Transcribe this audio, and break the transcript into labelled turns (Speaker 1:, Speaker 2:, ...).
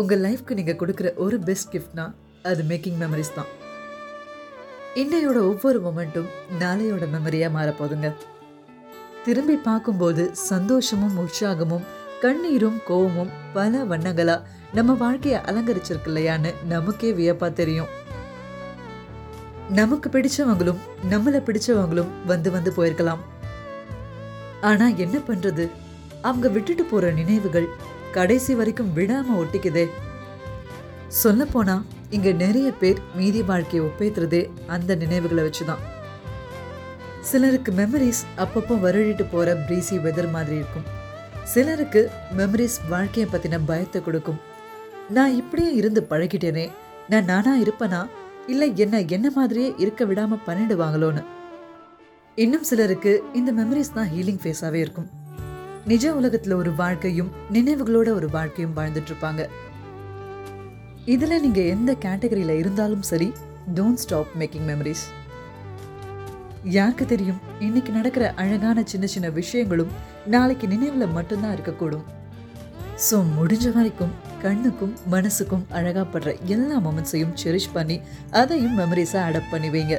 Speaker 1: உங்கள் லைஃப்க்கு நீங்கள் கொடுக்குற ஒரு பெஸ்ட் கிஃப்ட்னா அது மேக்கிங் மெமரிஸ் தான். இன்னையோட ஒவ்வொரு மொமெண்ட்டும் நாளையோட மெமரியாக மாறப்போதுங்க திரும்பி பார்க்கும்போது சந்தோஷமும் உற்சாகமும் கண்ணீரும் கோவமும் பல வண்ணங்களா நம்ம வாழ்க்கையை அலங்கரிச்சிருக்கு இல்லையான்னு நமக்கே வியப்பா தெரியும். நமக்கு பிடிச்சவங்களும் நம்மள பிடிச்சவங்களும் வந்து வந்து போயிருக்கலாம். ஆனா என்ன பண்றது? அவங்க விட்டுட்டு போற நினைவுகள் கடைசி வரைக்கும் விடாம ஒட்டிக்குதே. சொல்ல போனா இங்க நிறைய பேர் மீதி வாழ்க்கையை ஒப்பேத்துறதே அந்த நினைவுகளை வச்சுதான். சிலருக்கு மெமரிஸ் அப்பப்போ வருடிட்டு போற பிரீசி வெதர் மாதிரி இருக்கும். சிலருக்கு மெமரிஸ் வாழ்க்கையை பத்தின பயத்தை கொடுக்கும். நான் இப்படியே இருந்து பழகிட்டேனே நான் நானா இருப்பனா? இல்லை என்ன என்ன மாதிரியே இருக்க விடாம பண்ணிடுவாங்களோன்னு. இன்னும் சிலருக்கு இந்த மெமரிஸ் தான் ஹீலிங் ஃபேஸாகவே இருக்கும். நிஜ உலகத்துல ஒரு வாழ்க்கையும் நினைவுகளோட ஒரு வாழ்க்கையும் வாழ்ந்துட்டு இருப்பாங்க இதுல நீங்க எந்த கேட்டகரியில இருந்தாலும் சரி டோன்ட் ஸ்டாப் மேக்கிங் மெமரிஸ் யாருக்கு தெரியும் இன்னைக்கு நடக்கிற அழகான சின்ன சின்ன விஷயங்களும் நாளைக்கு நினைவுல மட்டும்தான் இருக்கக்கூடும். ஸோ முடிஞ்ச வரைக்கும் கண்ணுக்கும் மனசுக்கும் அழகாப்படுற எல்லா மொமெண்ட்ஸையும் செரிஷ் பண்ணி அதையும் மெமரிஸாக அடாப்ட் பண்ணி வைங்க.